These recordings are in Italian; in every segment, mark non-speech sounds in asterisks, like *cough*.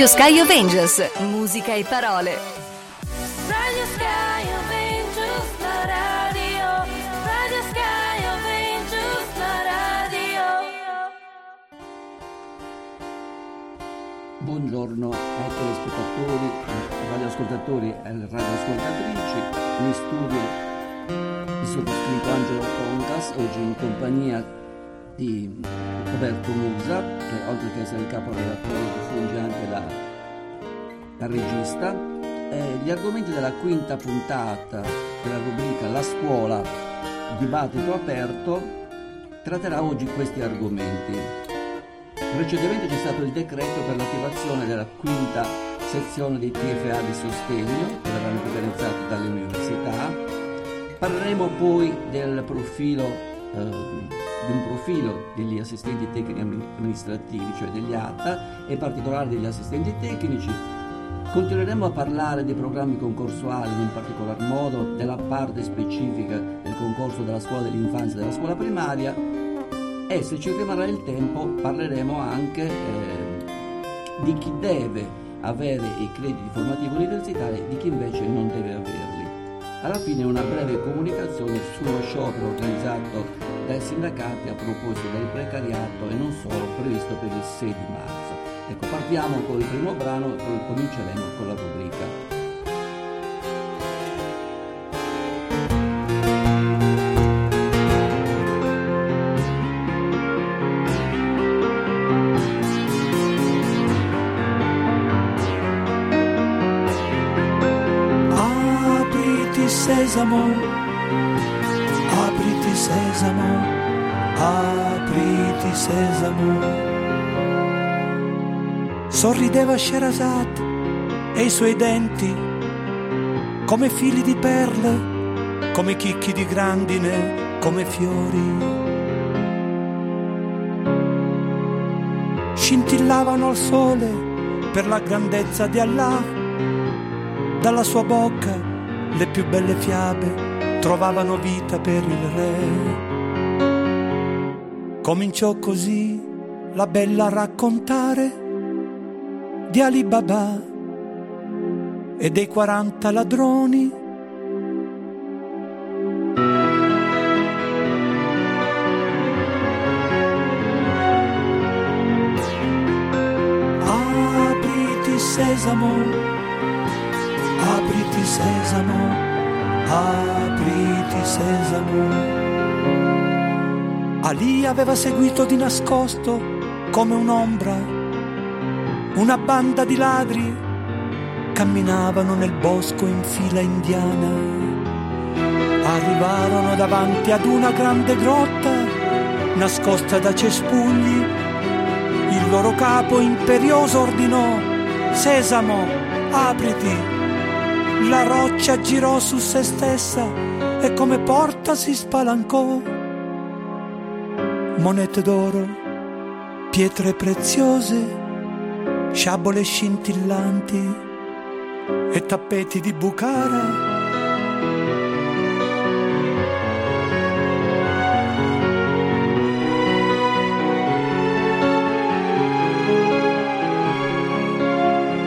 Radio Sky Avengers, musica e parole. Radio Sky Avengers, la radio. Radio Sky Avengers, la radio. Buongiorno ai telespettatori, ai radioascoltatori e alle radioascoltatrici. In studio il sottoscritto Angelo Concas, oggi in compagnia di Roberto Musa, che oltre che essere il caporedattore funge anche da, da regista. Eh, gli argomenti della quinta puntata della rubrica La scuola, dibattito aperto, tratterà oggi questi argomenti. Recentemente c'è stato il decreto per l'attivazione della quinta sezione dei TFA di sostegno che verranno organizzati dalle università. Parleremo poi del profilo di un profilo degli assistenti tecnici amministrativi, cioè degli ATA, e in particolare degli assistenti tecnici. Continueremo a parlare dei programmi concorsuali, in particolar modo della parte specifica del concorso della scuola dell'infanzia e della scuola primaria e se ci rimarrà il tempo parleremo anche eh, di chi deve avere i crediti formativi universitari e di chi invece non deve averli. Alla fine una breve comunicazione sullo sciopero organizzato dai sindacati a proposito del precariato e non solo previsto per il 6 di marzo. Ecco, partiamo con il primo brano e poi cominceremo con la rubrica. Apriti sesamo sesamo, apriti sesamo. Sorrideva Sherazad e i suoi denti come fili di perle, come chicchi di grandine, come fiori. Scintillavano al sole per la grandezza di Allah, dalla sua bocca le più belle fiabe trovavano vita per il re. Cominciò così la bella raccontare di Ali Baba e dei 40 ladroni. Apriti sesamo, sesamo apriti sesamo. Ali aveva seguito di nascosto come un'ombra, una banda di ladri camminavano nel bosco in fila indiana. Arrivarono davanti ad una grande grotta nascosta da cespugli. Il loro capo imperioso ordinò, Sesamo, apriti la roccia girò su se stessa e come porta si spalancò. Monete d'oro, pietre preziose, sciabole scintillanti e tappeti di bucara.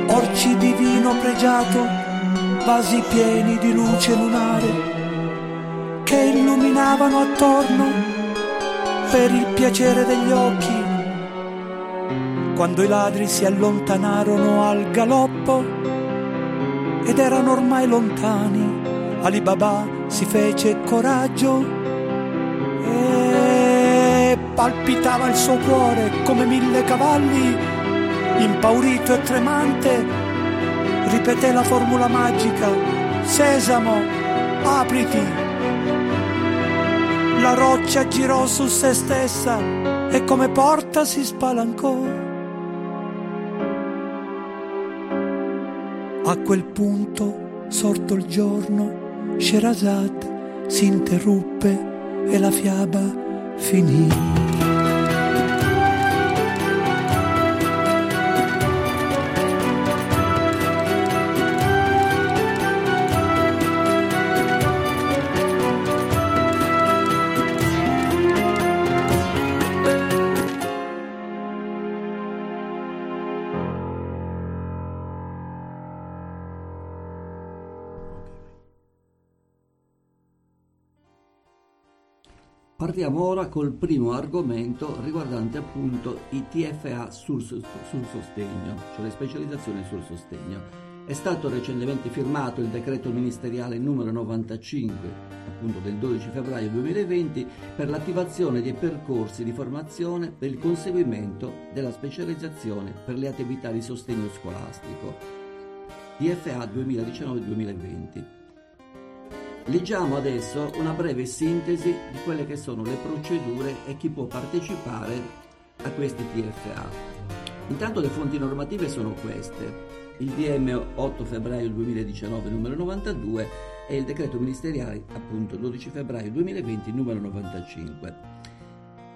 Orci di vino pregiato vasi pieni di luce lunare che illuminavano attorno per il piacere degli occhi. Quando i ladri si allontanarono al galoppo ed erano ormai lontani, Alibaba si fece coraggio e palpitava il suo cuore come mille cavalli, impaurito e tremante ripeté la formula magica, Sesamo, apriti. La roccia girò su se stessa e come porta si spalancò. A quel punto, sorto il giorno, Sherazad si interruppe e la fiaba finì. Partiamo ora col primo argomento riguardante appunto i TFA sul, sul sostegno, cioè le specializzazioni sul sostegno. È stato recentemente firmato il decreto ministeriale numero 95, appunto del 12 febbraio 2020, per l'attivazione dei percorsi di formazione per il conseguimento della specializzazione per le attività di sostegno scolastico, TFA 2019-2020. Leggiamo adesso una breve sintesi di quelle che sono le procedure e chi può partecipare a questi TFA. Intanto le fonti normative sono queste. Il DM 8 febbraio 2019 numero 92 e il decreto ministeriale appunto 12 febbraio 2020 numero 95.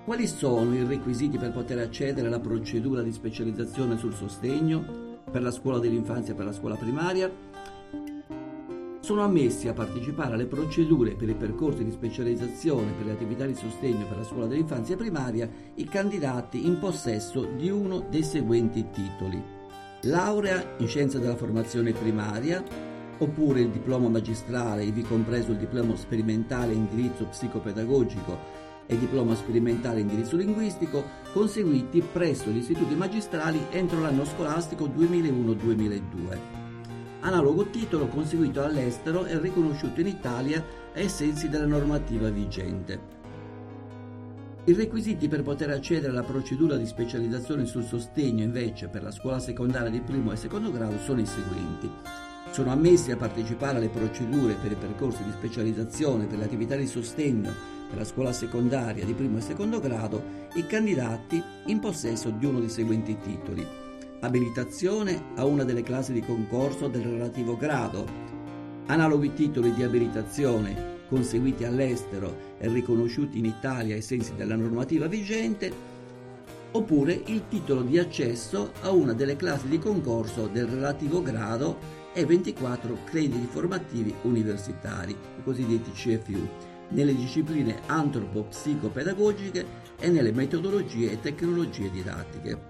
Quali sono i requisiti per poter accedere alla procedura di specializzazione sul sostegno per la scuola dell'infanzia e per la scuola primaria? Sono ammessi a partecipare alle procedure per i percorsi di specializzazione per le attività di sostegno per la scuola dell'infanzia primaria i candidati in possesso di uno dei seguenti titoli. Laurea in scienza della formazione primaria, oppure il diploma magistrale, ivi compreso il diploma sperimentale in indirizzo psicopedagogico e diploma sperimentale in indirizzo linguistico, conseguiti presso gli istituti magistrali entro l'anno scolastico 2001-2002 analogo titolo conseguito all'estero e riconosciuto in Italia ai sensi della normativa vigente. I requisiti per poter accedere alla procedura di specializzazione sul sostegno invece per la scuola secondaria di primo e secondo grado sono i seguenti. Sono ammessi a partecipare alle procedure per i percorsi di specializzazione per le attività di sostegno per la scuola secondaria di primo e secondo grado i candidati in possesso di uno dei seguenti titoli abilitazione a una delle classi di concorso del relativo grado, analoghi titoli di abilitazione conseguiti all'estero e riconosciuti in Italia ai sensi della normativa vigente, oppure il titolo di accesso a una delle classi di concorso del relativo grado e 24 crediti formativi universitari, i cosiddetti CFU, nelle discipline antropo-psicopedagogiche e nelle metodologie e tecnologie didattiche.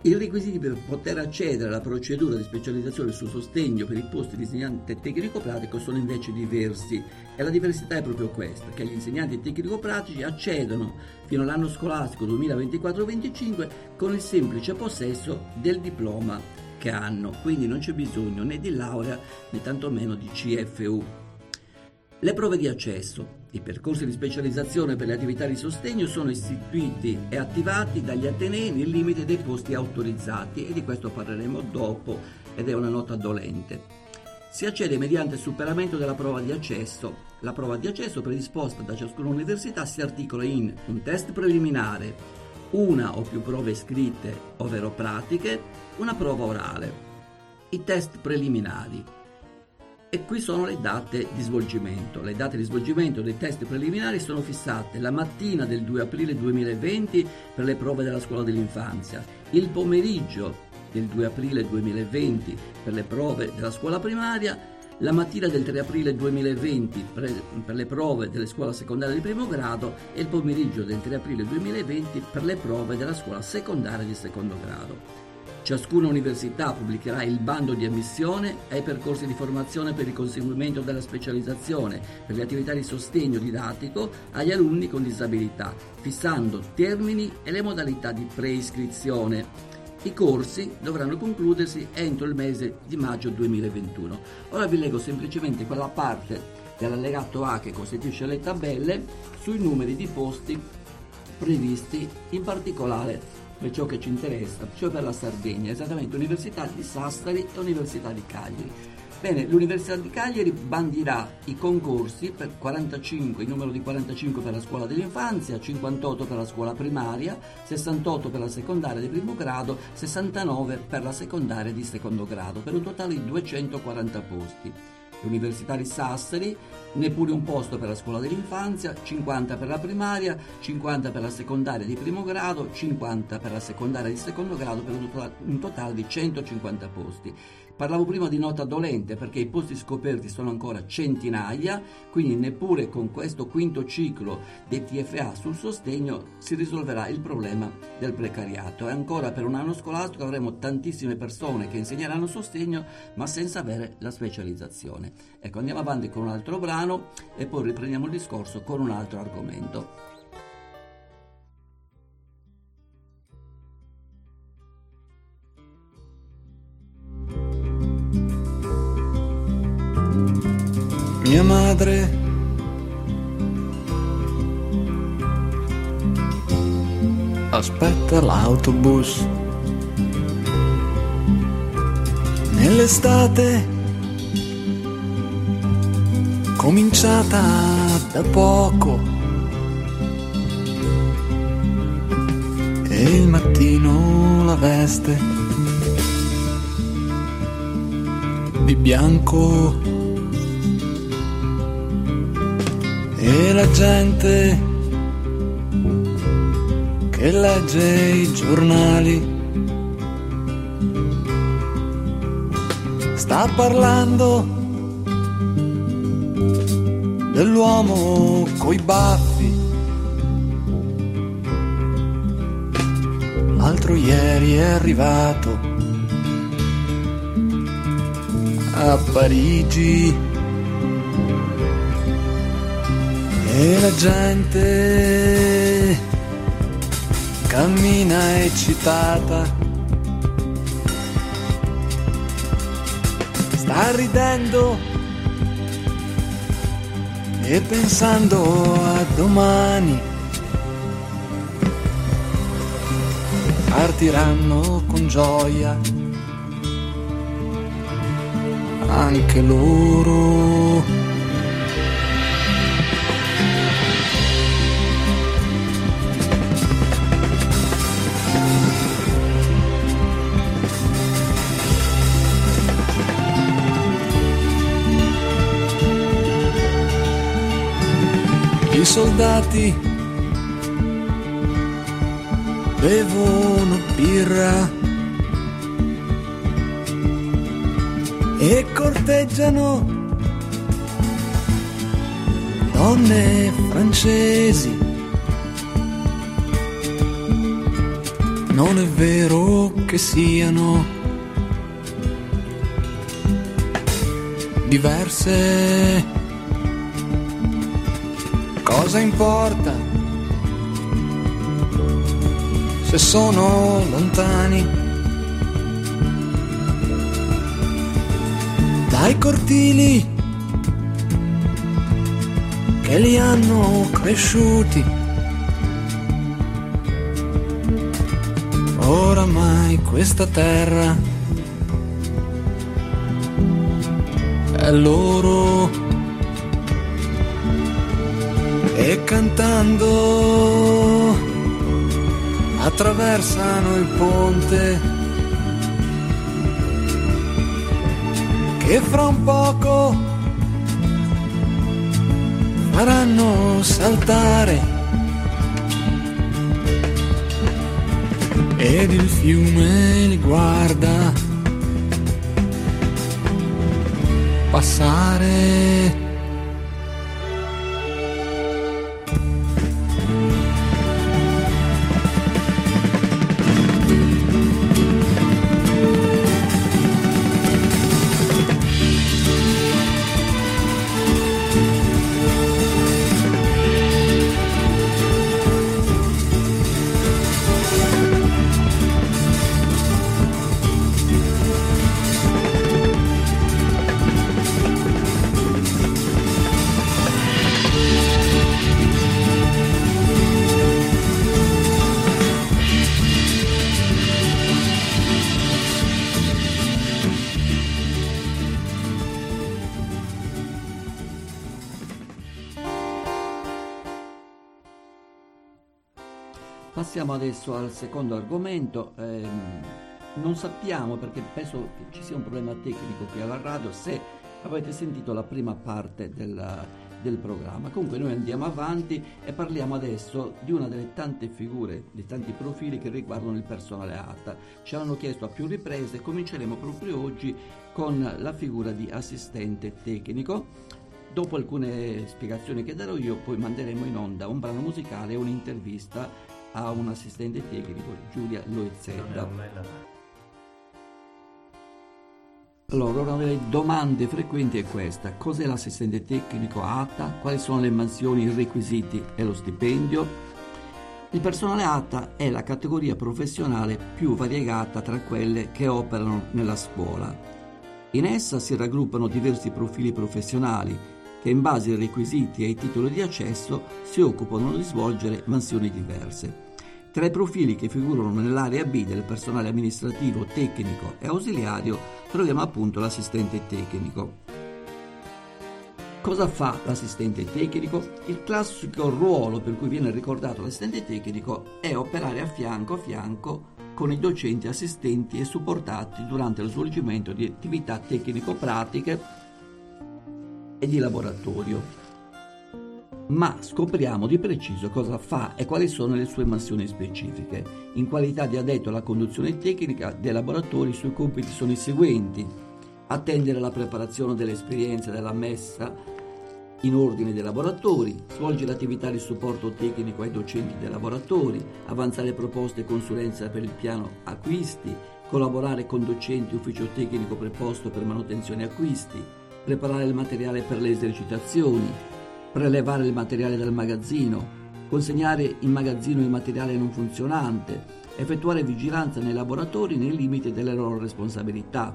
I requisiti per poter accedere alla procedura di specializzazione sul sostegno per i posti di insegnante tecnico-pratico sono invece diversi e la diversità è proprio questa, che gli insegnanti tecnico-pratici accedono fino all'anno scolastico 2024-25 con il semplice possesso del diploma che hanno, quindi non c'è bisogno né di laurea né tantomeno di CFU. Le prove di accesso. I percorsi di specializzazione per le attività di sostegno sono istituiti e attivati dagli Atenei nel limite dei posti autorizzati e di questo parleremo dopo ed è una nota dolente. Si accede mediante il superamento della prova di accesso. La prova di accesso predisposta da ciascuna università si articola in un test preliminare, una o più prove scritte ovvero pratiche, una prova orale. I test preliminari e qui sono le date di svolgimento. Le date di svolgimento dei test preliminari sono fissate la mattina del 2 aprile 2020 per le prove della scuola dell'infanzia, il pomeriggio del 2 aprile 2020 per le prove della scuola primaria, la mattina del 3 aprile 2020 per, le prove della scuola secondaria di primo grado e il pomeriggio del 3 aprile 2020 per le prove della scuola secondaria di secondo grado. Ciascuna università pubblicherà il bando di ammissione ai percorsi di formazione per il conseguimento della specializzazione per le attività di sostegno didattico agli alunni con disabilità, fissando termini e le modalità di preiscrizione. I corsi dovranno concludersi entro il mese di maggio 2021. Ora vi leggo semplicemente quella parte dell'allegato A che costituisce le tabelle sui numeri di posti previsti in particolare per ciò che ci interessa, cioè per la Sardegna, esattamente Università di Sassari e Università di Cagliari. Bene, l'Università di Cagliari bandirà i concorsi per 45, il numero di 45 per la scuola dell'infanzia, 58 per la scuola primaria, 68 per la secondaria di primo grado, 69 per la secondaria di secondo grado, per un totale di 240 posti l'Università di Sassari, neppure un posto per la scuola dell'infanzia, 50 per la primaria, 50 per la secondaria di primo grado, 50 per la secondaria di secondo grado per un totale di 150 posti. Parlavo prima di nota dolente perché i posti scoperti sono ancora centinaia, quindi neppure con questo quinto ciclo dei TFA sul sostegno si risolverà il problema del precariato. E ancora per un anno scolastico avremo tantissime persone che insegneranno sostegno ma senza avere la specializzazione. Ecco, andiamo avanti con un altro brano e poi riprendiamo il discorso con un altro argomento. Madre. Aspetta l'autobus. Nell'estate, cominciata da poco, e il mattino la veste di bianco e la gente che legge i giornali sta parlando dell'uomo coi baffi. L'altro ieri è arrivato a Parigi e la gente cammina eccitata. Sta ridendo e pensando a domani. Partiranno con gioia anche loro. I soldati. Bevono birra. E corteggiano donne francesi. Non è vero che siano diverse cosa importa se sono lontani dai cortili che li hanno cresciuti. Oramai questa terra è loro e cantando. Attraversano il ponte che fra un poco faranno saltare. Ed il fiume li guarda passare Passiamo adesso al secondo argomento. Eh, non sappiamo perché penso che ci sia un problema tecnico qui alla radio se avete sentito la prima parte della, del programma. Comunque noi andiamo avanti e parliamo adesso di una delle tante figure, dei tanti profili che riguardano il personale ATA. Ci hanno chiesto a più riprese, cominceremo proprio oggi con la figura di assistente tecnico. Dopo alcune spiegazioni che darò io, poi manderemo in onda un brano musicale e un'intervista a un assistente tecnico, Giulia Loezzetta. Allora, una delle domande frequenti è questa. Cos'è l'assistente tecnico ATA? Quali sono le mansioni, i requisiti e lo stipendio? Il personale ATA è la categoria professionale più variegata tra quelle che operano nella scuola. In essa si raggruppano diversi profili professionali che in base ai requisiti e ai titoli di accesso si occupano di svolgere mansioni diverse. Tra i profili che figurano nell'area B del personale amministrativo, tecnico e ausiliario troviamo appunto l'assistente tecnico. Cosa fa l'assistente tecnico? Il classico ruolo per cui viene ricordato l'assistente tecnico è operare a fianco a fianco con i docenti assistenti e supportati durante lo svolgimento di attività tecnico-pratiche e di laboratorio ma scopriamo di preciso cosa fa e quali sono le sue mansioni specifiche. In qualità di addetto alla conduzione tecnica dei laboratori i suoi compiti sono i seguenti. Attendere la preparazione dell'esperienza della messa in ordine dei laboratori, svolgere attività di supporto tecnico ai docenti dei laboratori, avanzare proposte e consulenza per il piano acquisti, collaborare con docenti ufficio tecnico preposto per manutenzione acquisti, preparare il materiale per le esercitazioni, prelevare il materiale dal magazzino, consegnare in magazzino il materiale non funzionante, effettuare vigilanza nei laboratori nei limiti delle loro responsabilità,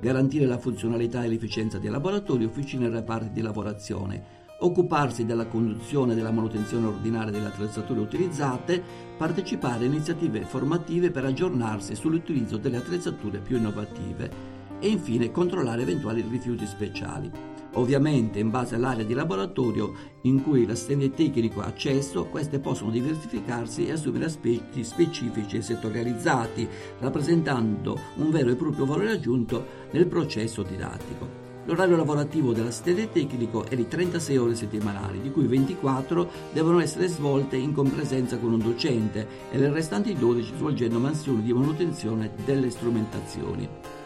garantire la funzionalità e l'efficienza dei laboratori, officine e reparti di lavorazione, occuparsi della conduzione e della manutenzione ordinaria delle attrezzature utilizzate, partecipare a iniziative formative per aggiornarsi sull'utilizzo delle attrezzature più innovative e infine controllare eventuali rifiuti speciali. Ovviamente in base all'area di laboratorio in cui l'assistente tecnico ha accesso, queste possono diversificarsi e assumere aspetti specifici e settorializzati, rappresentando un vero e proprio valore aggiunto nel processo didattico. L'orario lavorativo dell'assistente tecnico è di 36 ore settimanali, di cui 24 devono essere svolte in compresenza con un docente e le restanti 12 svolgendo mansioni di manutenzione delle strumentazioni.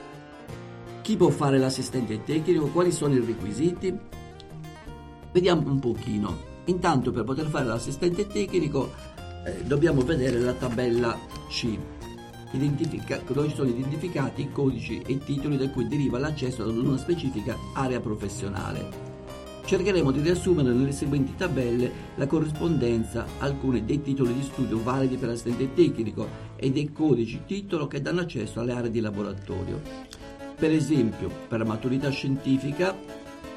Chi può fare l'assistente tecnico? Quali sono i requisiti? Vediamo un pochino. Intanto per poter fare l'assistente tecnico eh, dobbiamo vedere la tabella C, identifica- dove sono identificati i codici e i titoli da cui deriva l'accesso ad una specifica area professionale. Cercheremo di riassumere nelle seguenti tabelle la corrispondenza a alcuni dei titoli di studio validi per l'assistente tecnico e dei codici titolo che danno accesso alle aree di laboratorio. Per esempio, per la maturità scientifica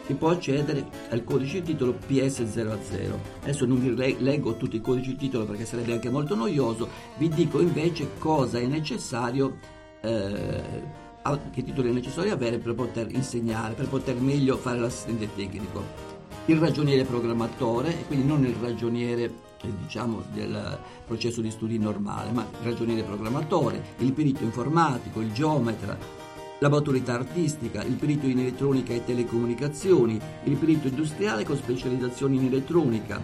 si può accedere al codice titolo PS00. Adesso non vi leggo tutti i codici titolo perché sarebbe anche molto noioso, vi dico invece cosa è necessario, eh, che titoli è necessario avere per poter insegnare, per poter meglio fare l'assistente tecnico. Il ragioniere programmatore, quindi non il ragioniere eh, diciamo del processo di studi normale, ma il ragioniere programmatore, il perito informatico, il geometra, la maturità artistica, il perito in elettronica e telecomunicazioni, il perito industriale con specializzazione in elettronica,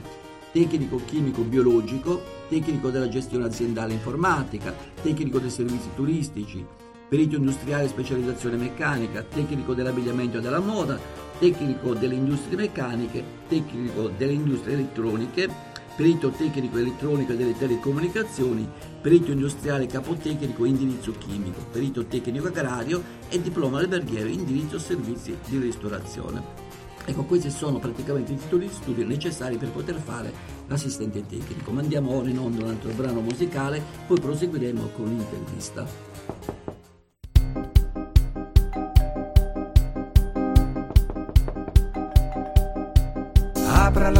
tecnico chimico biologico, tecnico della gestione aziendale informatica, tecnico dei servizi turistici, perito industriale specializzazione meccanica, tecnico dell'abbigliamento e della moda, tecnico delle industrie meccaniche, tecnico delle industrie elettroniche, perito tecnico elettronico delle telecomunicazioni, perito industriale capotecnico indirizzo chimico, perito tecnico agrario e diploma alberghiero indirizzo servizi di ristorazione. Ecco, questi sono praticamente i titoli di studio necessari per poter fare l'assistente tecnico. Mandiamo ora in onda un altro brano musicale, poi proseguiremo con l'intervista.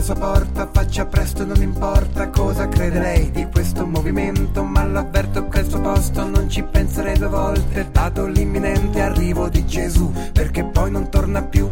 Sua porta, faccia presto, non importa cosa crede lei di questo movimento, ma l'avverto che al suo posto non ci penserei due volte. Dato l'imminente arrivo di Gesù Perché poi non torna più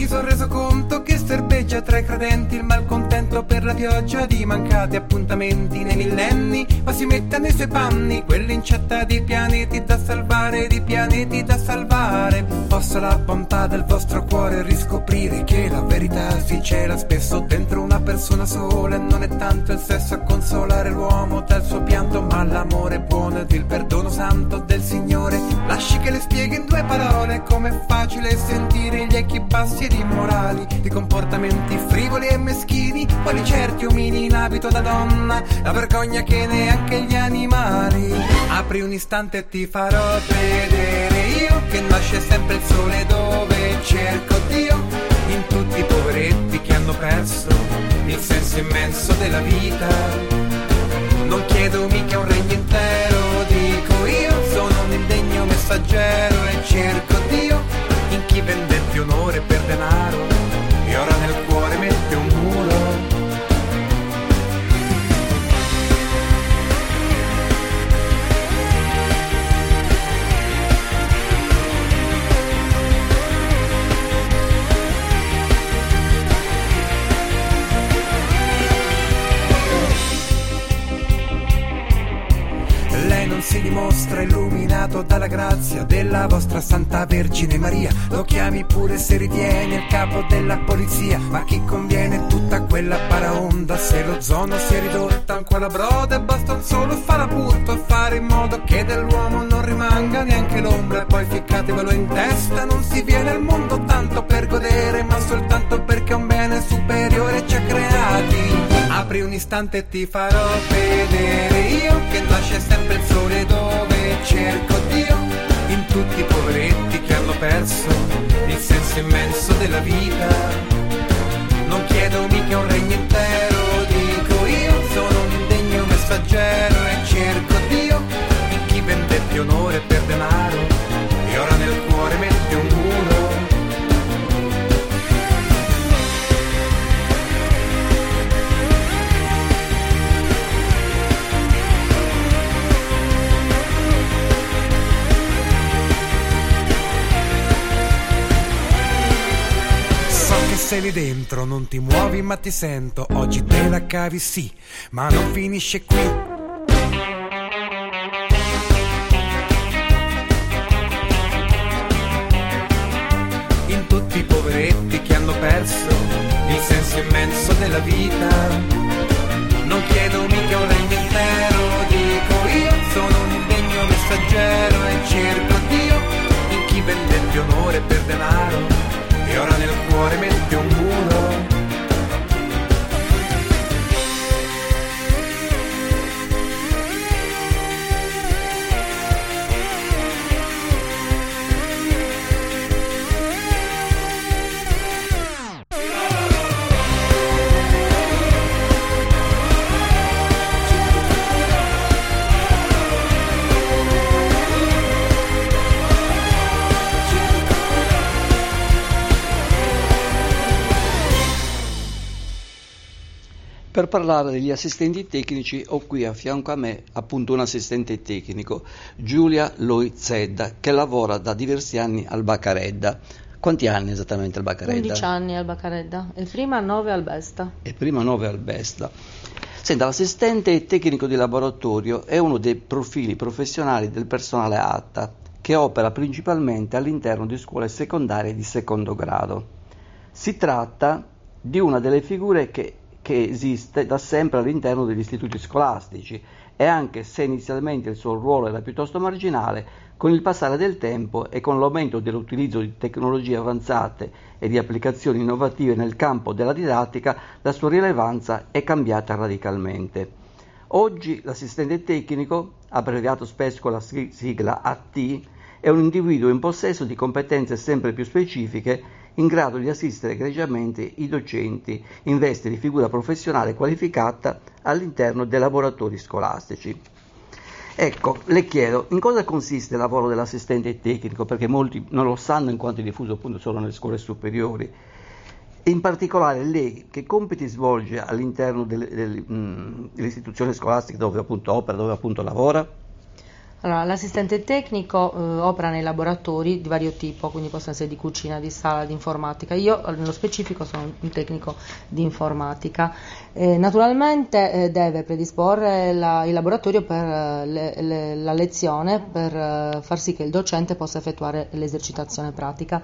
Mi sono reso conto che serbeggia tra i credenti Il malcontento per la pioggia di mancati appuntamenti nei millenni. Ma si mette nei suoi panni Quell'incetta di pianeti da salvare Di pianeti da salvare. Possa la bontà del vostro cuore riscoprire Che la verità si cela spesso dentro una persona sola. E non è tanto il sesso a consolare l'uomo dal suo pianto Ma l'amore buono ed il perdono santo del Signore. Lasci che le spieghi in due parole Com'è facile sentire gli echi bassi ed immorali Di comportamenti frivoli e meschini Quali certi omini in abito da donna La vergogna che neanche gli animali. Apri un istante e ti farò vedere io Che nasce sempre il sole dove cerco Dio. In tutti i poveretti che hanno perso Il senso immenso della vita. Non chiedo mica un regno intero, dico io sono un indegno messaggero e cerco Dio in chi vendette onore per denaro e ora nel cuore mette un muro. Lei non si dimostra illuminato dalla grazia della vostra Santa Vergine. Lo chiami pure se ritiene il capo della polizia. Ma chi conviene tutta quella paraonda? Se lo zono si è ridotta ancora broda e basta un solo farapurto e fare in modo che dell'uomo non rimanga neanche l'ombra. E poi ficcatevelo in testa, non si viene al mondo tanto per godere, ma soltanto perché un bene superiore ci ha creati. Apri un istante e ti farò vedere io che nasce sempre il sole dove cerco Dio in tutti i poveretti che hanno perso il senso immenso della vita. Non chiedo mica un regno intero, dico io sono un indegno messaggero e cerco Dio in chi vendette onore per denaro e ora nel cuore mette sei lì dentro, non ti muovi ma ti sento. Oggi te la cavi sì, ma non finisce qui. Parlare degli assistenti tecnici ho qui a fianco a me appunto un assistente tecnico, Giulia Loizedda, che lavora da diversi anni al Baccaredda. Quanti anni esattamente al Baccaredda? 11 anni al Baccaredda e prima 9 al Besta. E prima 9 al Besta. Senta, l'assistente tecnico di laboratorio è uno dei profili professionali del personale ATA che opera principalmente all'interno di scuole secondarie di secondo grado. Si tratta di una delle figure che che esiste da sempre all'interno degli istituti scolastici e anche se inizialmente il suo ruolo era piuttosto marginale, con il passare del tempo e con l'aumento dell'utilizzo di tecnologie avanzate e di applicazioni innovative nel campo della didattica, la sua rilevanza è cambiata radicalmente. Oggi l'assistente tecnico, abbreviato spesso con la sigla AT, è un individuo in possesso di competenze sempre più specifiche in grado di assistere egregiamente i docenti in veste di figura professionale qualificata all'interno dei laboratori scolastici. Ecco, le chiedo in cosa consiste il lavoro dell'assistente tecnico, perché molti non lo sanno in quanto è diffuso appunto solo nelle scuole superiori. In particolare lei che compiti svolge all'interno delle, mh, delle istituzioni scolastiche dove appunto opera, dove appunto lavora? Allora, l'assistente tecnico eh, opera nei laboratori di vario tipo, quindi possono essere di cucina, di sala, di informatica. Io eh, nello specifico sono un tecnico di informatica. Eh, naturalmente eh, deve predisporre la- il laboratorio per eh, le- le- la lezione per eh, far sì che il docente possa effettuare l'esercitazione pratica.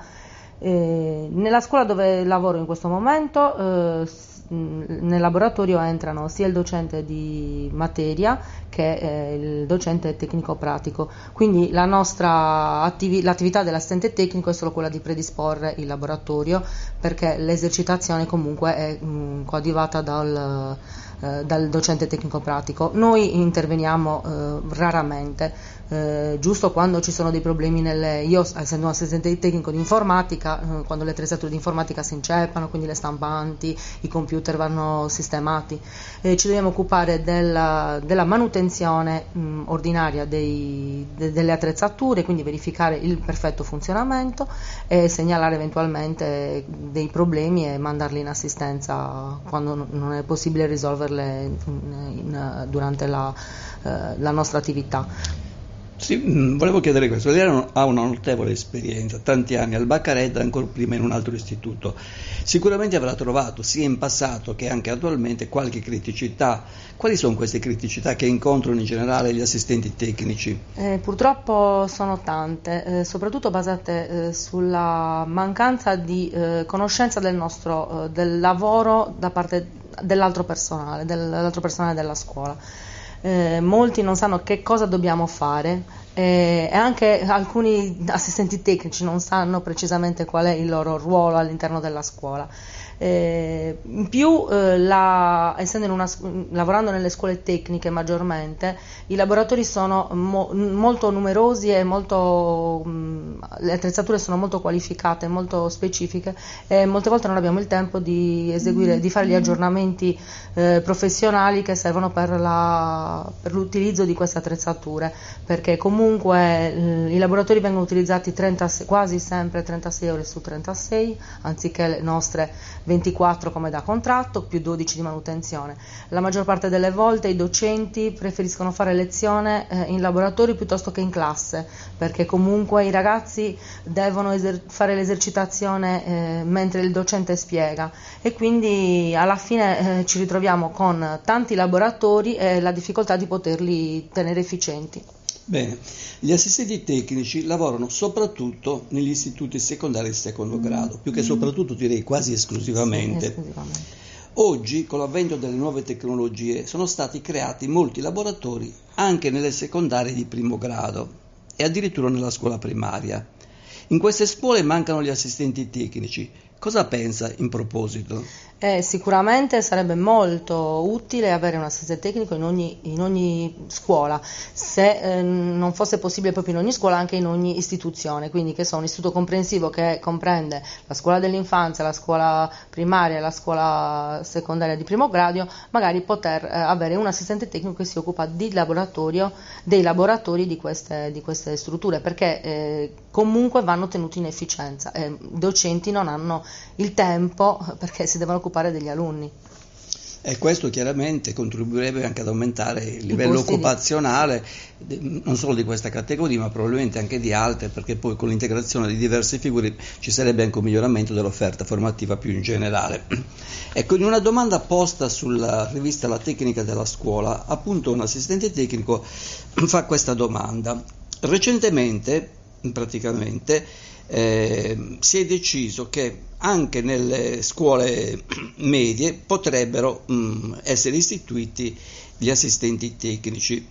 Nella scuola dove lavoro in questo momento, nel laboratorio entrano sia il docente di materia che eh, il docente tecnico-pratico. Quindi la nostra attivi- l'attività dell'assistente tecnico è solo quella di predisporre il laboratorio perché l'esercitazione comunque è mh, coadiuvata dal, eh, dal docente tecnico-pratico. Noi interveniamo eh, raramente. Eh, giusto quando ci sono dei problemi nelle... Io, essendo un assistente tecnico di informatica, eh, quando le attrezzature di informatica si inceppano, quindi le stampanti, i computer vanno sistemati, eh, ci dobbiamo occupare della, della manutenzione mh, ordinaria dei- de- delle attrezzature, quindi verificare il perfetto funzionamento e segnalare eventualmente dei problemi e mandarli in assistenza quando non- non è possibile risolverle in- in- durante la, eh, la nostra attività. Sì, mh, volevo chiedere questo. Lei ha una notevole esperienza, tanti anni al Baccaredda, ancora prima in un altro istituto. Sicuramente avrà trovato, sia in passato che anche attualmente, qualche criticità. Quali sono queste criticità che incontrano in generale gli assistenti tecnici? Eh, purtroppo sono tante, eh, soprattutto basate eh, sulla mancanza di eh, conoscenza del nostro eh, del lavoro da parte dell'altro personale, dell'altro personale della scuola. Eh, molti non sanno che cosa dobbiamo fare eh, e anche alcuni assistenti tecnici non sanno precisamente qual è il loro ruolo all'interno della scuola. Eh, in più, eh, la- una lavorando nelle scuole tecniche maggiormente, i laboratori sono mo- molto numerosi e molto, mh, le attrezzature sono molto qualificate, molto specifiche e molte volte non abbiamo il tempo di eseguire, di fare gli aggiornamenti eh, professionali che servono per, la- per l'utilizzo di queste attrezzature, perché comunque eh, i laboratori vengono utilizzati 36 quasi sempre 36 ore su 36, anziché le nostre 24 come da contratto, più 12 di manutenzione. La maggior parte delle volte i docenti preferiscono fare lezione eh, in laboratorio piuttosto che in classe, perché comunque i ragazzi devono eser- fare l'esercitazione eh, mentre il docente spiega e quindi alla fine eh, ci ritroviamo con tanti laboratori e la difficoltà di poterli tenere efficienti. Bene, gli assistenti tecnici lavorano soprattutto negli istituti secondari di secondo grado, più che soprattutto direi quasi esclusivamente. Esclusivamente. Oggi, con l'avvento delle nuove tecnologie, sono stati creati molti laboratori anche nelle secondarie di primo grado e addirittura nella scuola primaria. In queste scuole mancano gli assistenti tecnici. Cosa pensa in proposito? Eh, sicuramente sarebbe molto utile avere un assistente tecnico in ogni, in ogni scuola, se eh, non fosse possibile proprio in ogni scuola, anche in ogni istituzione, quindi che so, un istituto comprensivo che comprende la scuola dell'infanzia, la scuola primaria la scuola secondaria di primo grado, magari poter eh, avere un assistente tecnico che si occupa laboratorio, dei laboratori di queste, di queste strutture, perché eh, comunque vanno tenuti in efficienza i docenti non hanno il tempo perché si devono occupare degli alunni. E questo chiaramente contribuirebbe anche ad aumentare il livello di- occupazionale de- non solo di questa categoria, ma probabilmente anche di altre, perché poi con l'integrazione di diverse figure ci sarebbe anche un miglioramento dell'offerta formativa più in generale. *clears throat* Ecco, in una domanda posta sulla rivista La tecnica della scuola, appunto un assistente tecnico *clears throat* fa questa domanda. Recentemente, praticamente, eh, si è deciso che anche nelle scuole medie potrebbero mh, essere istituiti gli assistenti tecnici.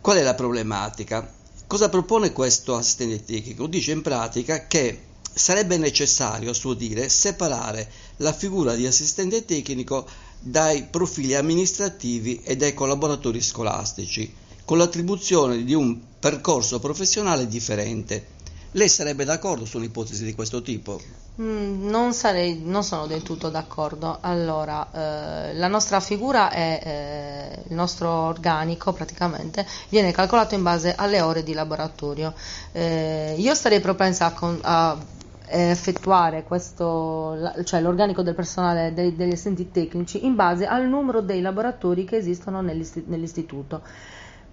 Qual è la problematica? Cosa propone questo assistente tecnico? Dice in pratica che sarebbe necessario, a suo dire, separare la figura di assistente tecnico dai profili amministrativi e dai collaboratori scolastici, con l'attribuzione di un percorso professionale differente. Lei sarebbe d'accordo su un'ipotesi di questo tipo? Mm, non, sarei, non sono del tutto d'accordo. Allora, eh, la nostra figura è eh, il nostro organico praticamente viene calcolato in base alle ore di laboratorio. Eh, io sarei propensa a, con- a effettuare questo, cioè l'organico del personale degli assistenti tecnici in base al numero dei laboratori che esistono nell'isti- nell'istituto.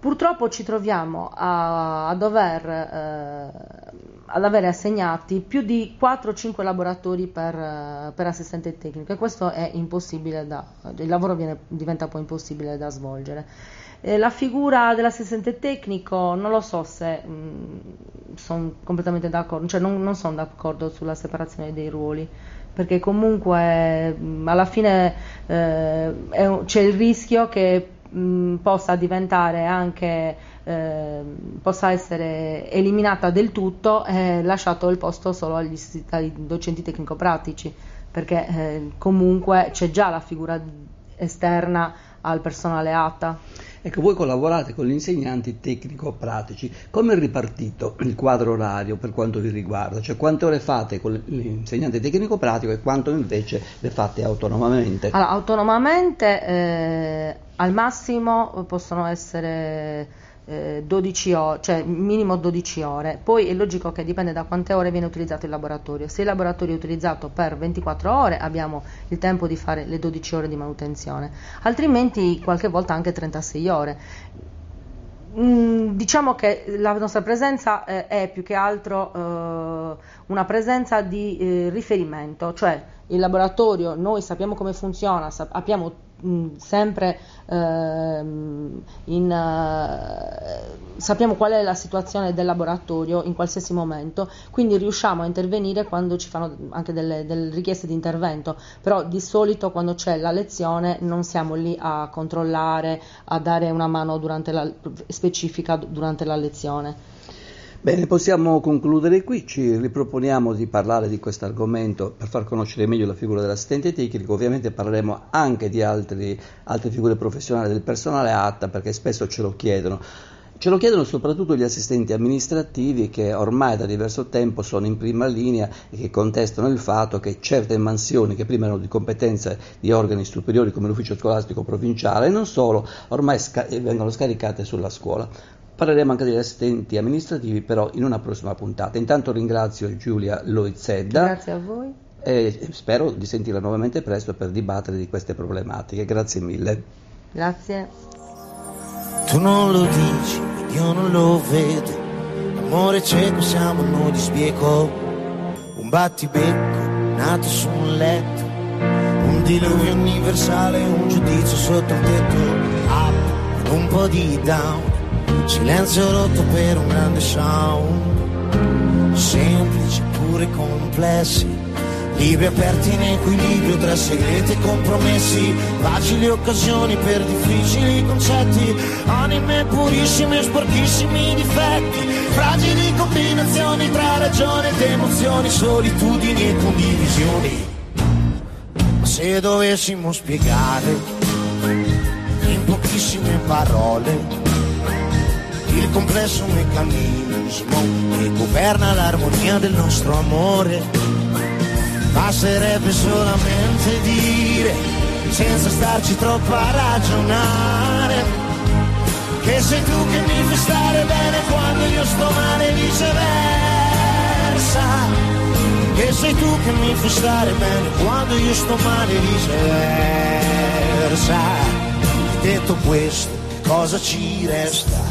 Purtroppo ci troviamo a, a dover eh, ad avere assegnati più di 4-5 laboratori per, eh, per assistente tecnico e questo è impossibile da, il lavoro viene- diventa poi impossibile da svolgere. Eh, la figura dell'assistente tecnico non lo so se sono completamente d'accordo, cioè non, non sono d'accordo sulla separazione dei ruoli perché comunque mh, alla fine eh, è c'è il rischio che mh, possa diventare anche eh, possa essere eliminata del tutto e lasciato il posto solo agli, ai docenti tecnico-pratici perché eh, comunque c'è già la figura esterna al personale ATA. Ecco, voi collaborate con gli insegnanti tecnico-pratici. Come è ripartito il quadro orario per quanto vi riguarda? Cioè quante ore fate con l'insegnante tecnico-pratico e quanto invece le fate autonomamente? Allora, autonomamente eh, al massimo possono essere eh, 12 ore, cioè minimo 12 ore. Poi è logico che dipende da quante ore viene utilizzato il laboratorio. Se il laboratorio è utilizzato per 24 ore abbiamo il tempo di fare le 12 ore di manutenzione, altrimenti qualche volta anche 36 ore. Mm, diciamo che la nostra presenza eh, è più che altro eh, una presenza di eh, riferimento, cioè il laboratorio, noi sappiamo come funziona, abbiamo mh, sempre ehm, in, eh, sappiamo qual è la situazione del laboratorio in qualsiasi momento, quindi riusciamo a intervenire quando ci fanno anche delle, delle richieste di intervento, però di solito quando c'è la lezione non siamo lì a controllare, a dare una mano durante la, specifica durante la lezione. Bene, possiamo concludere qui, ci riproponiamo di parlare di questo argomento per far conoscere meglio la figura dell'assistente tecnico, ovviamente parleremo anche di altri, altre figure professionali del personale ATA perché spesso ce lo chiedono. Ce lo chiedono soprattutto gli assistenti amministrativi che ormai da diverso tempo sono in prima linea e che contestano il fatto che certe mansioni che prima erano di competenza di organi superiori come l'ufficio scolastico provinciale e non solo, ormai sca- vengono scaricate sulla scuola. Parleremo anche degli assistenti amministrativi però in una prossima puntata. Intanto ringrazio Giulia Loizedda Grazie a voi. e spero di sentirla nuovamente presto per dibattere di queste problematiche. Grazie mille. Grazie. Tu non lo dici, io non lo vedo. Amore cieco siamo noi di sbieco. Un battibecco nato su un letto. Un diluvio universale, un giudizio sotto il tetto. Up, un po' di down. Silenzio rotto per un grande sound. Semplici pure complessi. Libri aperti in equilibrio tra segreti e compromessi, facili occasioni per difficili concetti, anime purissime e sporchissimi difetti, fragili combinazioni tra ragione ed emozioni, solitudini e condivisioni. Ma se dovessimo spiegare in pochissime parole il complesso meccanismo che governa l'armonia del nostro amore, Basterebbe solamente dire, senza starci troppo a ragionare, che sei tu che mi fai stare bene quando io sto male e viceversa. Che sei tu che mi fai stare bene quando io sto male e viceversa. Detto questo, cosa ci resta?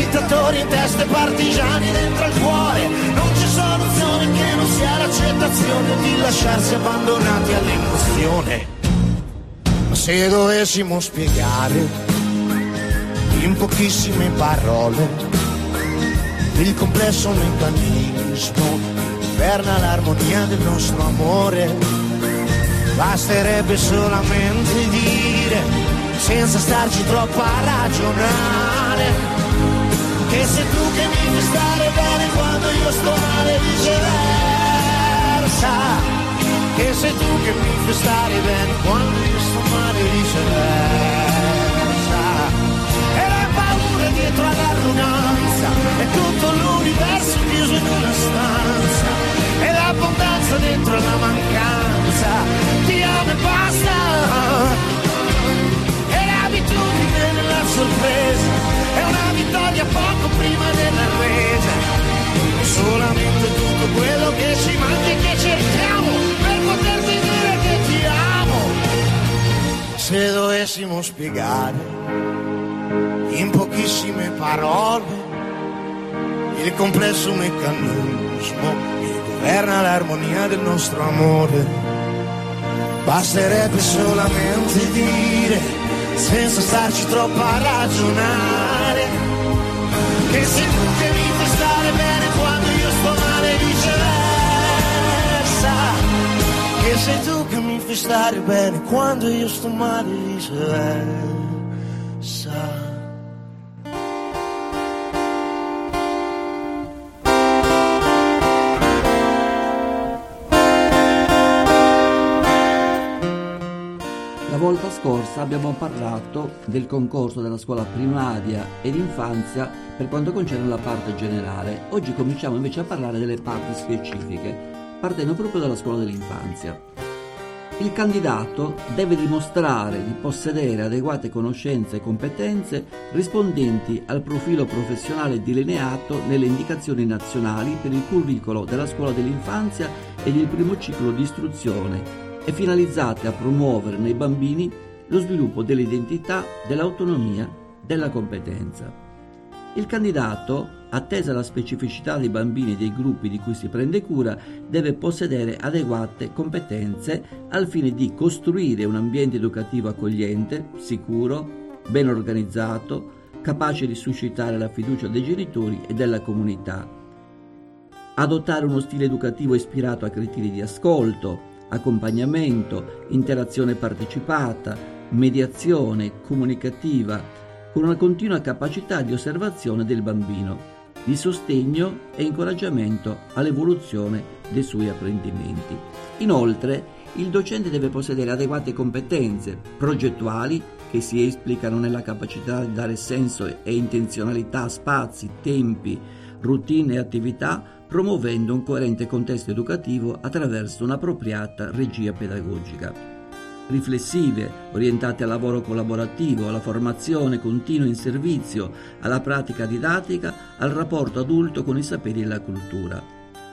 dittatori in testa e partigiani dentro il cuore, non c'è soluzione che non sia l'accettazione di lasciarsi abbandonati all'emozione. Ma se dovessimo spiegare in pochissime parole il complesso meccanismo governa l'armonia del nostro amore, basterebbe solamente dire, senza starci troppo a ragionare, che sei tu che mi fai stare bene quando io sto male viceversa. Che sei tu che mi fai stare bene quando io sto male viceversa. E la paura dietro all'arroganza È tutto l'universo chiuso in una stanza. E l'abbondanza dentro la mancanza Ti amo e basta. E l'abitudine nella sorpresa è una vittoria poco prima della resa. Solamente tutto quello che ci manca e che cerchiamo per poterti dire che ti amo. Se dovessimo spiegare in pochissime parole il complesso meccanismo che governa l'armonia del nostro amore, basterebbe solamente dire senza starci troppo a ragionare, che sei tu che mi fai stare bene quando io sto male viceversa, che sei tu che mi fai stare bene quando io sto male viceversa. Volta scorsa abbiamo parlato del concorso della scuola primaria ed infanzia per quanto concerne la parte generale. Oggi cominciamo invece a parlare delle parti specifiche, partendo proprio dalla scuola dell'infanzia. Il candidato deve dimostrare di possedere adeguate conoscenze e competenze rispondenti al profilo professionale delineato nelle indicazioni nazionali per il curricolo della scuola dell'infanzia e del primo ciclo di istruzione e finalizzate a promuovere nei bambini lo sviluppo dell'identità, dell'autonomia, della competenza. Il candidato, attesa la specificità dei bambini e dei gruppi di cui si prende cura, deve possedere adeguate competenze al fine di costruire un ambiente educativo accogliente, sicuro, ben organizzato, capace di suscitare la fiducia dei genitori e della comunità. Adottare uno stile educativo ispirato a criteri di ascolto, accompagnamento, interazione partecipata, mediazione comunicativa, con una continua capacità di osservazione del bambino, di sostegno e incoraggiamento all'evoluzione dei suoi apprendimenti. Inoltre, il docente deve possedere adeguate competenze progettuali che si esplicano nella capacità di dare senso e intenzionalità a spazi, tempi, routine e attività, promuovendo un coerente contesto educativo attraverso un'appropriata regia pedagogica. Riflessive, orientate al lavoro collaborativo, alla formazione continua in servizio, alla pratica didattica, al rapporto adulto con i saperi e la cultura.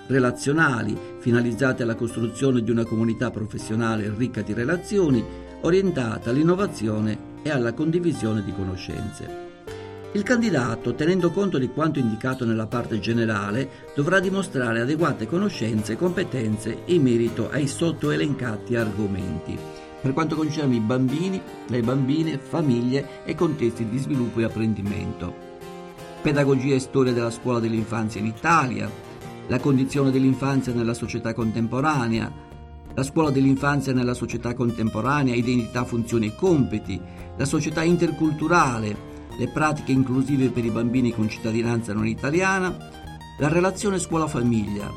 Relazionali, finalizzate alla costruzione di una comunità professionale ricca di relazioni, orientata all'innovazione e alla condivisione di conoscenze. Il candidato, tenendo conto di quanto indicato nella parte generale, dovrà dimostrare adeguate conoscenze e competenze in merito ai sottoelencati argomenti. Per quanto concerne i bambini, le bambine, famiglie e contesti di sviluppo e apprendimento. Pedagogia e storia della scuola dell'infanzia in Italia, la condizione dell'infanzia nella società contemporanea, la scuola dell'infanzia nella società contemporanea, identità, funzioni e compiti, la società interculturale, le pratiche inclusive per i bambini con cittadinanza non italiana, la relazione scuola-famiglia,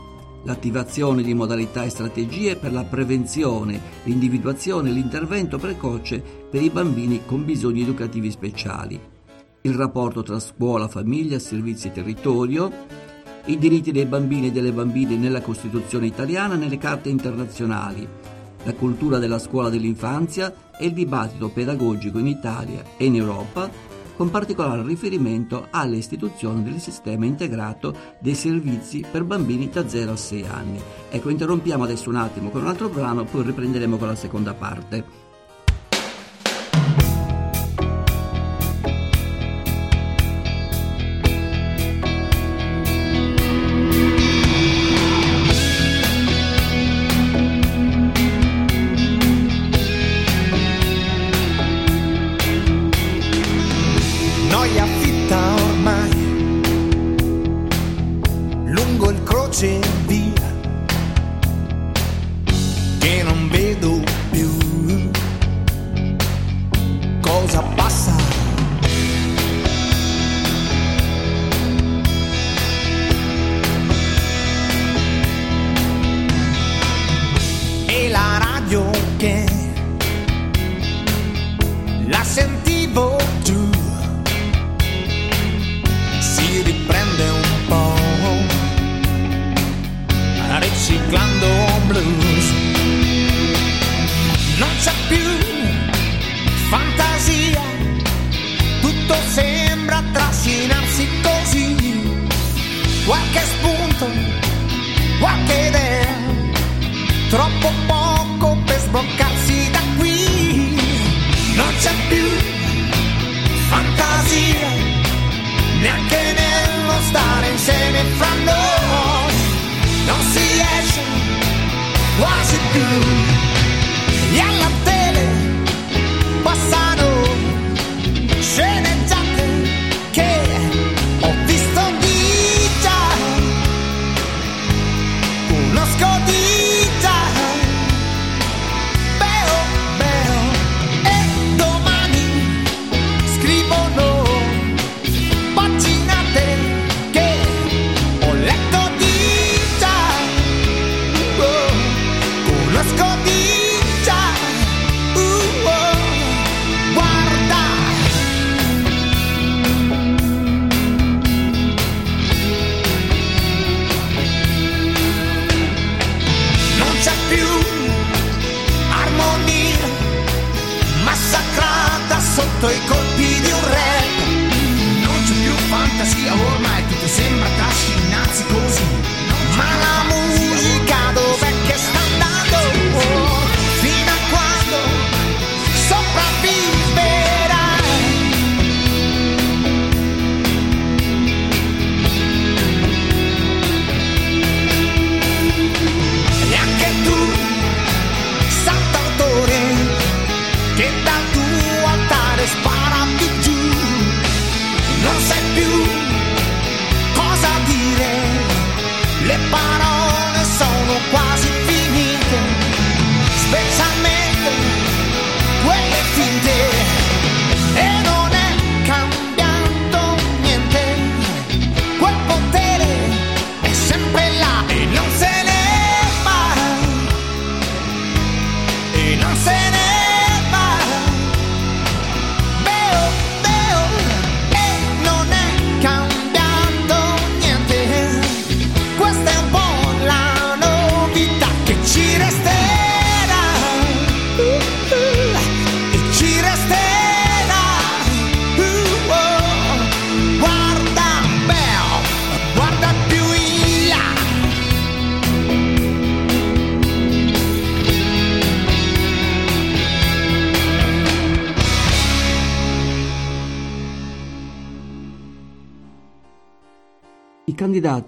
l'attivazione di modalità e strategie per la prevenzione, l'individuazione e l'intervento precoce per i bambini con bisogni educativi speciali, il rapporto tra scuola, famiglia, servizi e territorio, i diritti dei bambini e delle bambine nella Costituzione italiana e nelle carte internazionali, la cultura della scuola dell'infanzia e il dibattito pedagogico in Italia e in Europa con particolare riferimento alle istituzioni del sistema integrato dei servizi per bambini da 0 a 6 anni. Ecco, interrompiamo adesso un attimo con un altro brano, poi riprenderemo con la seconda parte.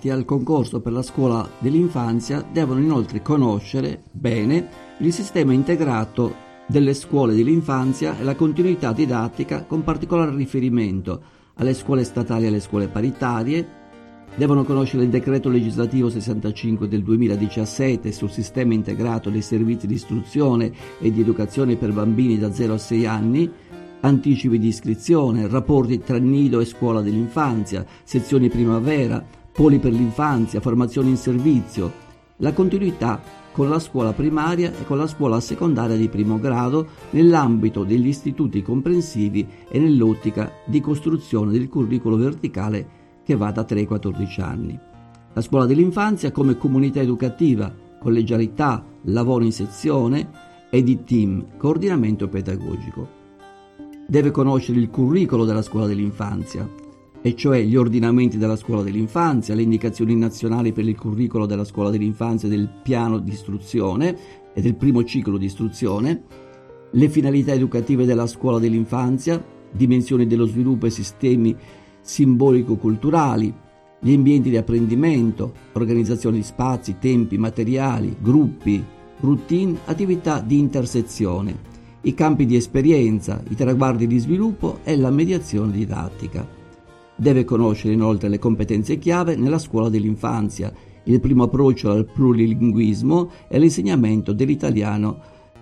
Candidati al concorso per la scuola dell'infanzia devono inoltre conoscere bene il sistema integrato delle scuole dell'infanzia e la continuità didattica con particolare riferimento alle scuole statali e alle scuole paritarie, devono conoscere il decreto legislativo 65 del 2017 sul sistema integrato dei servizi di istruzione e di educazione per bambini da 0 a 6 anni, anticipi di iscrizione, rapporti tra nido e scuola dell'infanzia, sezioni primavera, poli per l'infanzia, formazione in servizio, la continuità con la scuola primaria e con la scuola secondaria di primo grado nell'ambito degli istituti comprensivi e nell'ottica di costruzione del curriculum verticale che va da 3 ai 14 anni. La scuola dell'infanzia come comunità educativa, collegialità, lavoro in sezione e di team, coordinamento pedagogico deve conoscere il curriculum della scuola dell'infanzia, e cioè gli ordinamenti della scuola dell'infanzia, le indicazioni nazionali per il curriculum della scuola dell'infanzia e del piano di istruzione e del primo ciclo di istruzione, le finalità educative della scuola dell'infanzia, dimensioni dello sviluppo e sistemi simbolico-culturali, gli ambienti di apprendimento, organizzazione di spazi, tempi, materiali, gruppi, routine, attività di intersezione i campi di esperienza, i traguardi di sviluppo e la mediazione didattica. Deve conoscere inoltre le competenze chiave nella scuola dell'infanzia, il primo approccio al plurilinguismo e l'insegnamento dell'italiano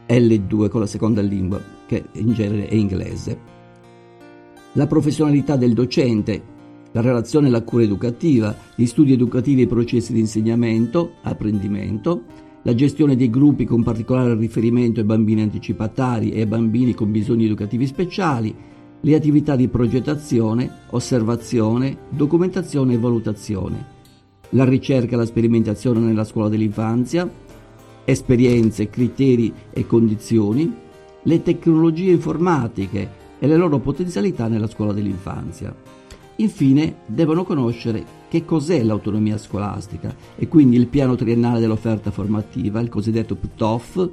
L2 con la seconda lingua, che in genere è inglese. La professionalità del docente, la relazione e la cura educativa, gli studi educativi e i processi di insegnamento, apprendimento, la gestione dei gruppi con particolare riferimento ai bambini anticipatari e ai bambini con bisogni educativi speciali, le attività di progettazione, osservazione, documentazione e valutazione, la ricerca e la sperimentazione nella scuola dell'infanzia, esperienze, criteri e condizioni, le tecnologie informatiche e le loro potenzialità nella scuola dell'infanzia. Infine, devono conoscere che cos'è l'autonomia scolastica e quindi il piano triennale dell'offerta formativa, il cosiddetto PTOF,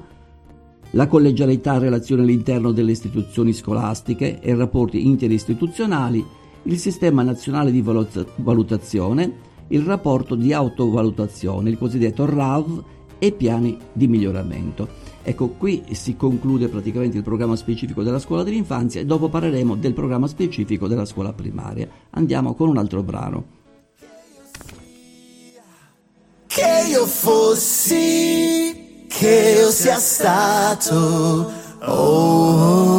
la collegialità relazione all'interno delle istituzioni scolastiche e rapporti interistituzionali, il sistema nazionale di valut- valutazione, il rapporto di autovalutazione, il cosiddetto RAV e piani di miglioramento. Ecco, qui si conclude praticamente il programma specifico della scuola dell'infanzia e dopo parleremo del programma specifico della scuola primaria. Andiamo con un altro brano. Che io fossi, che io sia stato. Oh,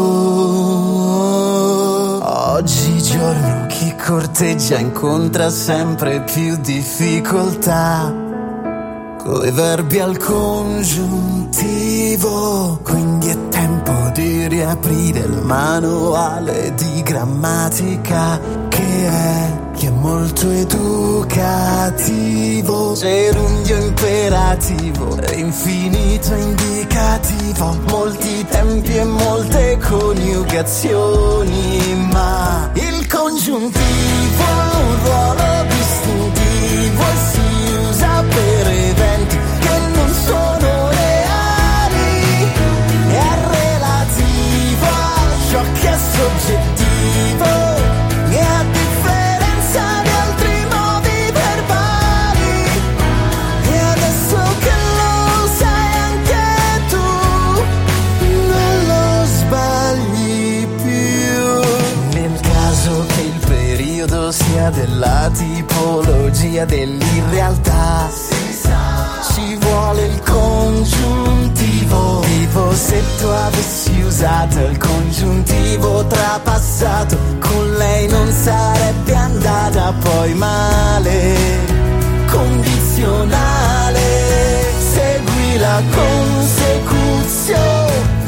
oggigiorno chi corteggia incontra sempre più difficoltà. Coi verbi al congiuntivo, quindi è tempo di riaprire il manuale di grammatica che è, che è molto educativo. Gerundio imperativo, infinito indicativo, molti tempi e molte coniugazioni, ma il congiuntivo ha un ruolo distintivo e si usa per eventi che non sono reali. È relativo a ciò che è soggettivo della tipologia dell'irrealtà. Ci vuole il congiuntivo tipo se tu avessi usato il congiuntivo trapassato con lei non sarebbe andata poi male. Condizionale segui la consecuzione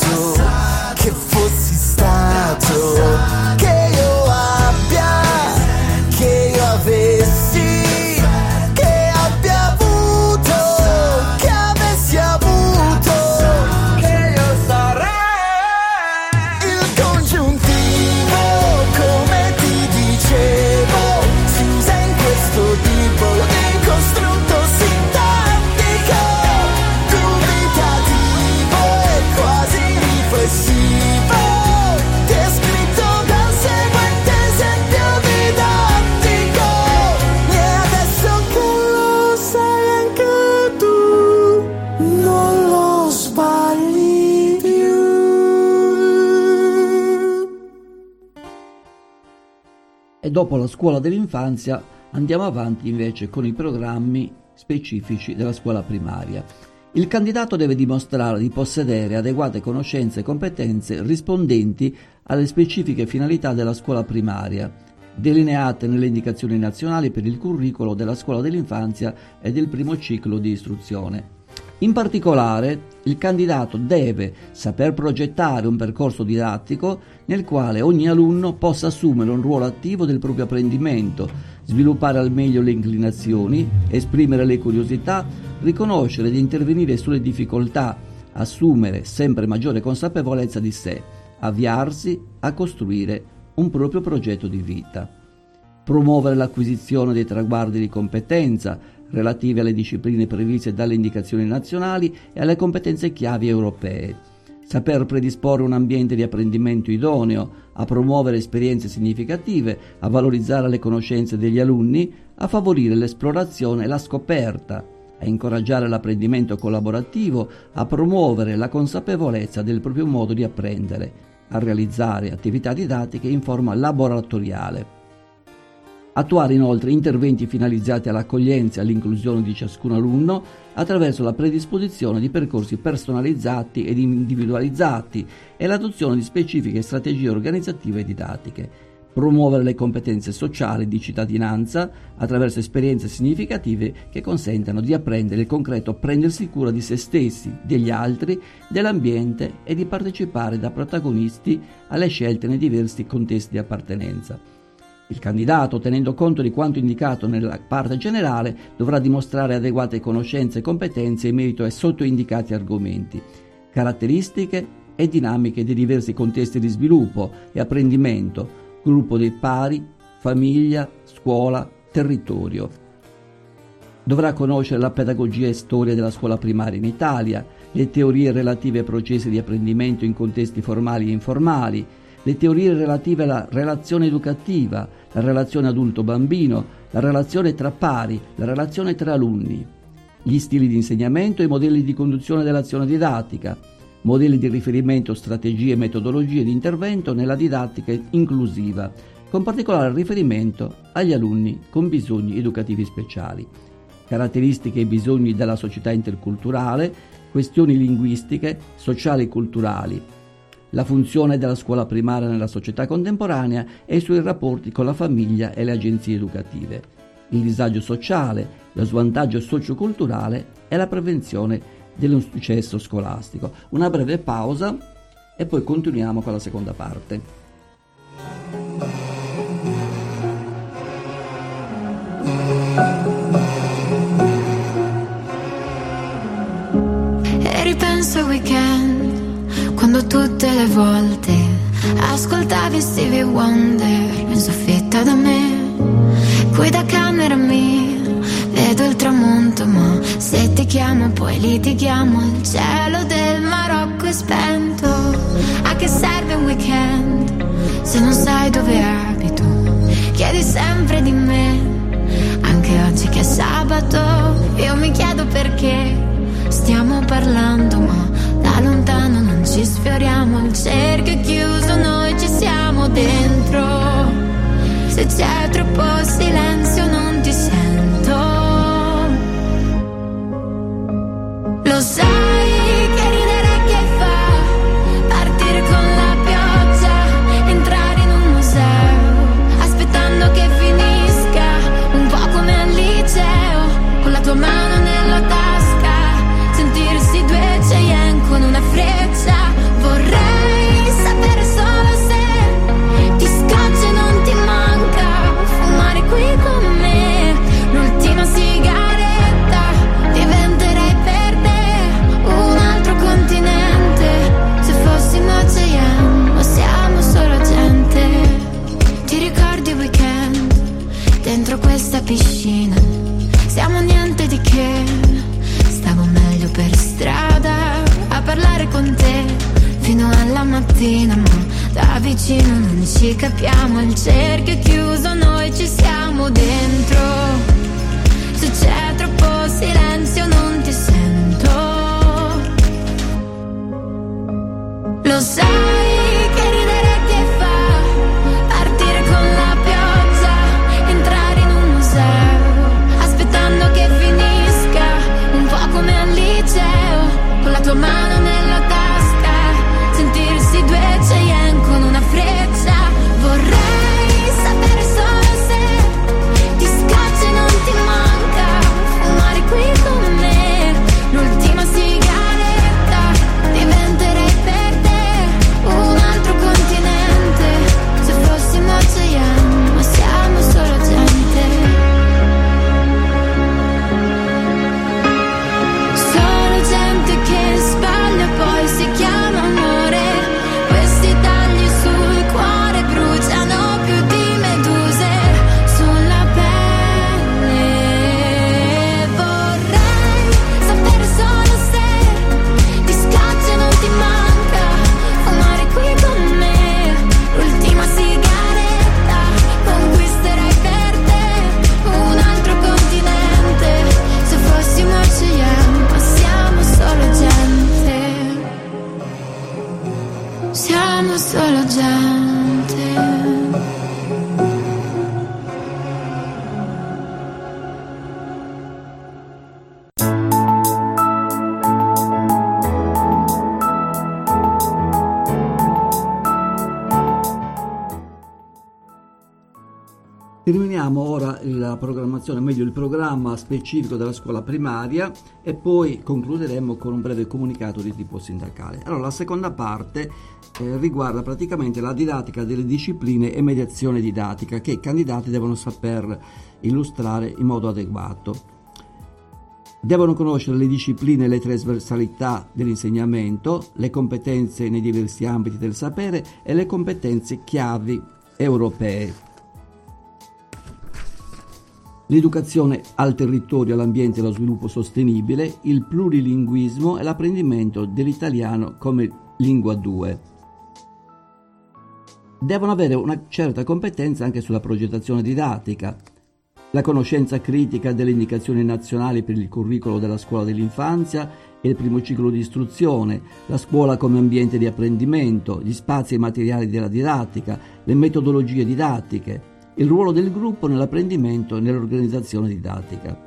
stato che fossi stato Dopo la scuola dell'infanzia andiamo avanti invece con i programmi specifici della scuola primaria. Il candidato deve dimostrare di possedere adeguate conoscenze e competenze rispondenti alle specifiche finalità della scuola primaria, delineate nelle indicazioni nazionali per il curricolo della scuola dell'infanzia e del primo ciclo di istruzione. In particolare, il candidato deve saper progettare un percorso didattico nel quale ogni alunno possa assumere un ruolo attivo del proprio apprendimento, sviluppare al meglio le inclinazioni, esprimere le curiosità, riconoscere ed intervenire sulle difficoltà, assumere sempre maggiore consapevolezza di sé, avviarsi a costruire un proprio progetto di vita. Promuovere l'acquisizione dei traguardi di competenza relativi alle discipline previste dalle indicazioni nazionali e alle competenze chiavi europee, saper predisporre un ambiente di apprendimento idoneo, a promuovere esperienze significative, a valorizzare le conoscenze degli alunni, a favorire l'esplorazione e la scoperta, a incoraggiare l'apprendimento collaborativo, a promuovere la consapevolezza del proprio modo di apprendere, a realizzare attività didattiche in forma laboratoriale. Attuare inoltre interventi finalizzati all'accoglienza e all'inclusione di ciascun alunno attraverso la predisposizione di percorsi personalizzati ed individualizzati e l'adozione di specifiche strategie organizzative e didattiche. promuovere le competenze sociali di cittadinanza attraverso esperienze significative che consentano di apprendere il concreto prendersi cura di se stessi, degli altri, dell'ambiente e di partecipare da protagonisti alle scelte nei diversi contesti di appartenenza. Il candidato, tenendo conto di quanto indicato nella parte generale, dovrà dimostrare adeguate conoscenze e competenze in merito ai sottoindicati argomenti, caratteristiche e dinamiche dei diversi contesti di sviluppo e apprendimento, gruppo dei pari, famiglia, scuola, territorio. Dovrà conoscere la pedagogia e storia della scuola primaria in Italia, le teorie relative ai processi di apprendimento in contesti formali e informali, le teorie relative alla relazione educativa, la relazione adulto-bambino, la relazione tra pari, la relazione tra alunni, gli stili di insegnamento e i modelli di conduzione dell'azione didattica, modelli di riferimento, strategie e metodologie di intervento nella didattica inclusiva, con particolare riferimento agli alunni con bisogni educativi speciali, caratteristiche e bisogni della società interculturale, questioni linguistiche, sociali e culturali, la funzione della scuola primaria nella società contemporanea e i suoi rapporti con la famiglia e le agenzie educative, il disagio sociale, lo svantaggio socioculturale e la prevenzione dello successo scolastico. Una breve pausa e poi continuiamo con la seconda parte. E ripenso weekend, quando tutte le volte. Ascoltavi Stevie Wonder in soffitta da me, qui da camera mia vedo il tramonto ma se ti chiamo poi litighiamo. Il cielo del Marocco è spento. A che serve un weekend se non sai dove abito? Chiedi sempre di me anche oggi che è sabato. Io mi chiedo perché stiamo parlando ma da lontano ci sfioriamo il cerchio chiuso noi ci siamo dentro. Se c'è troppo silenzio non ti sento. Lo sai mattina, ma da vicino non ci capiamo, il cerchio è chiuso, noi ci siamo dentro. La programmazione, meglio il programma specifico della scuola primaria e poi concluderemo con un breve comunicato di tipo sindacale. Allora, la seconda parte eh, riguarda praticamente la didattica delle discipline e mediazione didattica che i candidati devono saper illustrare in modo adeguato. Devono conoscere le discipline e le trasversalità dell'insegnamento, le competenze nei diversi ambiti del sapere e le competenze chiavi europee. L'educazione al territorio, all'ambiente e allo sviluppo sostenibile, il plurilinguismo e l'apprendimento dell'italiano come lingua 2 devono avere una certa competenza anche sulla progettazione didattica, la conoscenza critica delle indicazioni nazionali per il curricolo della scuola dell'infanzia e il primo ciclo di istruzione, la scuola come ambiente di apprendimento, gli spazi e materiali della didattica, le metodologie didattiche, il ruolo del gruppo nell'apprendimento e nell'organizzazione didattica,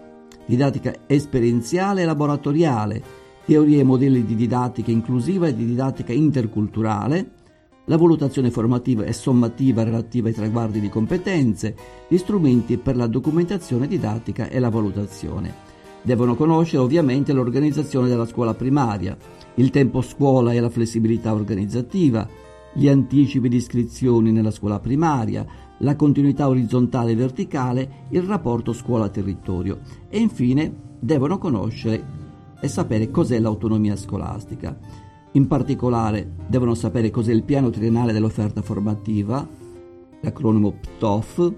didattica esperienziale e laboratoriale, teorie e modelli di didattica inclusiva e di didattica interculturale, la valutazione formativa e sommativa relativa ai traguardi di competenze, gli strumenti per la documentazione didattica e la valutazione. Devono conoscere ovviamente l'organizzazione della scuola primaria, il tempo scuola e la flessibilità organizzativa, gli anticipi di iscrizioni nella scuola primaria, la continuità orizzontale e verticale, il rapporto scuola-territorio e infine devono conoscere e sapere cos'è l'autonomia scolastica. In particolare devono sapere cos'è il piano triennale dell'offerta formativa, l'acronimo PTOF,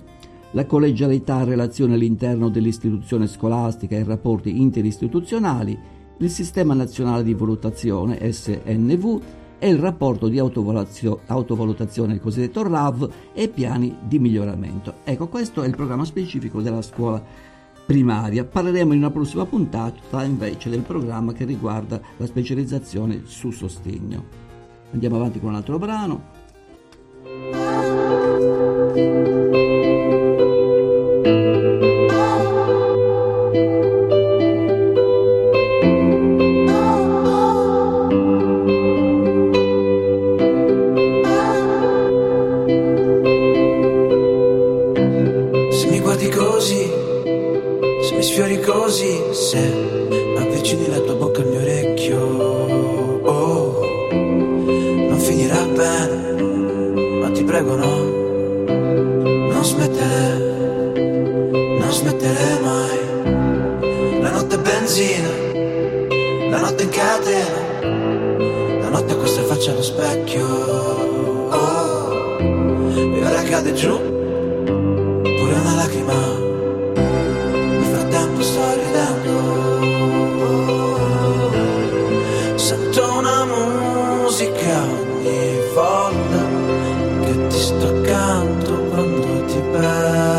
la collegialità in relazione all'interno dell'istituzione scolastica e i rapporti interistituzionali, il sistema nazionale di valutazione SNV e il rapporto di autovalutazione, il cosiddetto RAV e piani di miglioramento. Ecco, questo è il programma specifico della scuola primaria. Parleremo in una prossima puntata invece del programma che riguarda la specializzazione su sostegno. Andiamo avanti con un altro brano. Prego no, non smettere, non smettere mai. La notte è benzina, la notte in catena, la notte questa faccia allo specchio, oh, e ora cade giù pure una lacrima. Nel frattempo sto ridendo. Sento una musica ogni volta sto accanto quando ti perdo,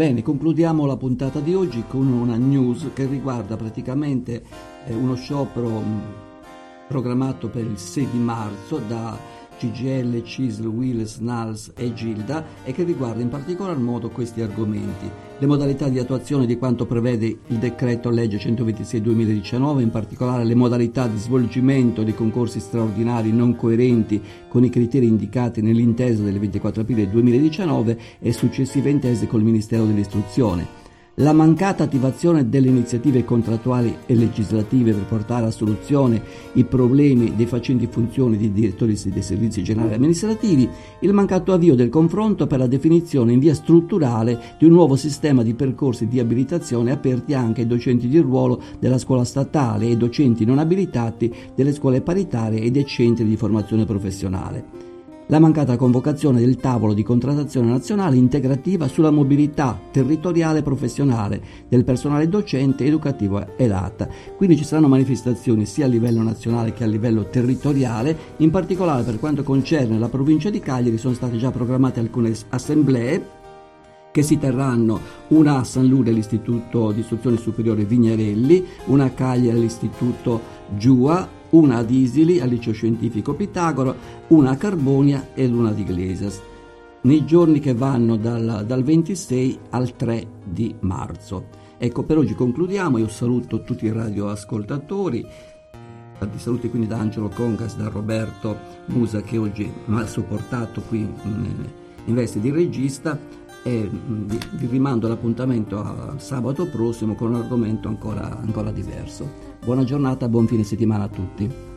Bene, concludiamo la puntata di oggi con una news che riguarda praticamente eh, uno sciopero mh, programmato per il 6 di marzo da CGL, CISL, WIL, SNALS e GILDA e che riguarda in particolar modo questi argomenti. Le modalità di attuazione di quanto prevede il decreto legge 126-2019, in particolare le modalità di svolgimento dei concorsi straordinari non coerenti con i criteri indicati nell'intesa del 24 aprile 2019 e successive intese col Ministero dell'Istruzione la mancata attivazione delle iniziative contrattuali e legislative per portare a soluzione i problemi dei facenti funzioni di direttori dei servizi generali amministrativi, il mancato avvio del confronto per la definizione in via strutturale di un nuovo sistema di percorsi di abilitazione aperti anche ai docenti di ruolo della scuola statale e ai docenti non abilitati delle scuole paritarie e dei centri di formazione professionale la mancata convocazione del tavolo di contrattazione nazionale integrativa sulla mobilità territoriale professionale del personale docente, educativo e data. Quindi ci saranno manifestazioni sia a livello nazionale che a livello territoriale, in particolare per quanto concerne la provincia di Cagliari sono state già programmate alcune assemblee che si terranno una a San Lude all'Istituto di Istruzione Superiore Vignarelli, una a Cagliari all'Istituto Giua, una ad Isili al liceo scientifico Pitagoro, una a Carbonia ed una ad Iglesias, nei giorni che vanno dal, dal 26 al 3 di marzo. Ecco, per oggi concludiamo, io saluto tutti i radioascoltatori, tanti saluti quindi da Angelo Concas, da Roberto Musa che oggi mi ha supportato qui in, veste di regista e vi, vi rimando l'appuntamento a sabato prossimo con un argomento ancora, ancora diverso. Buona giornata, buon fine settimana a tutti.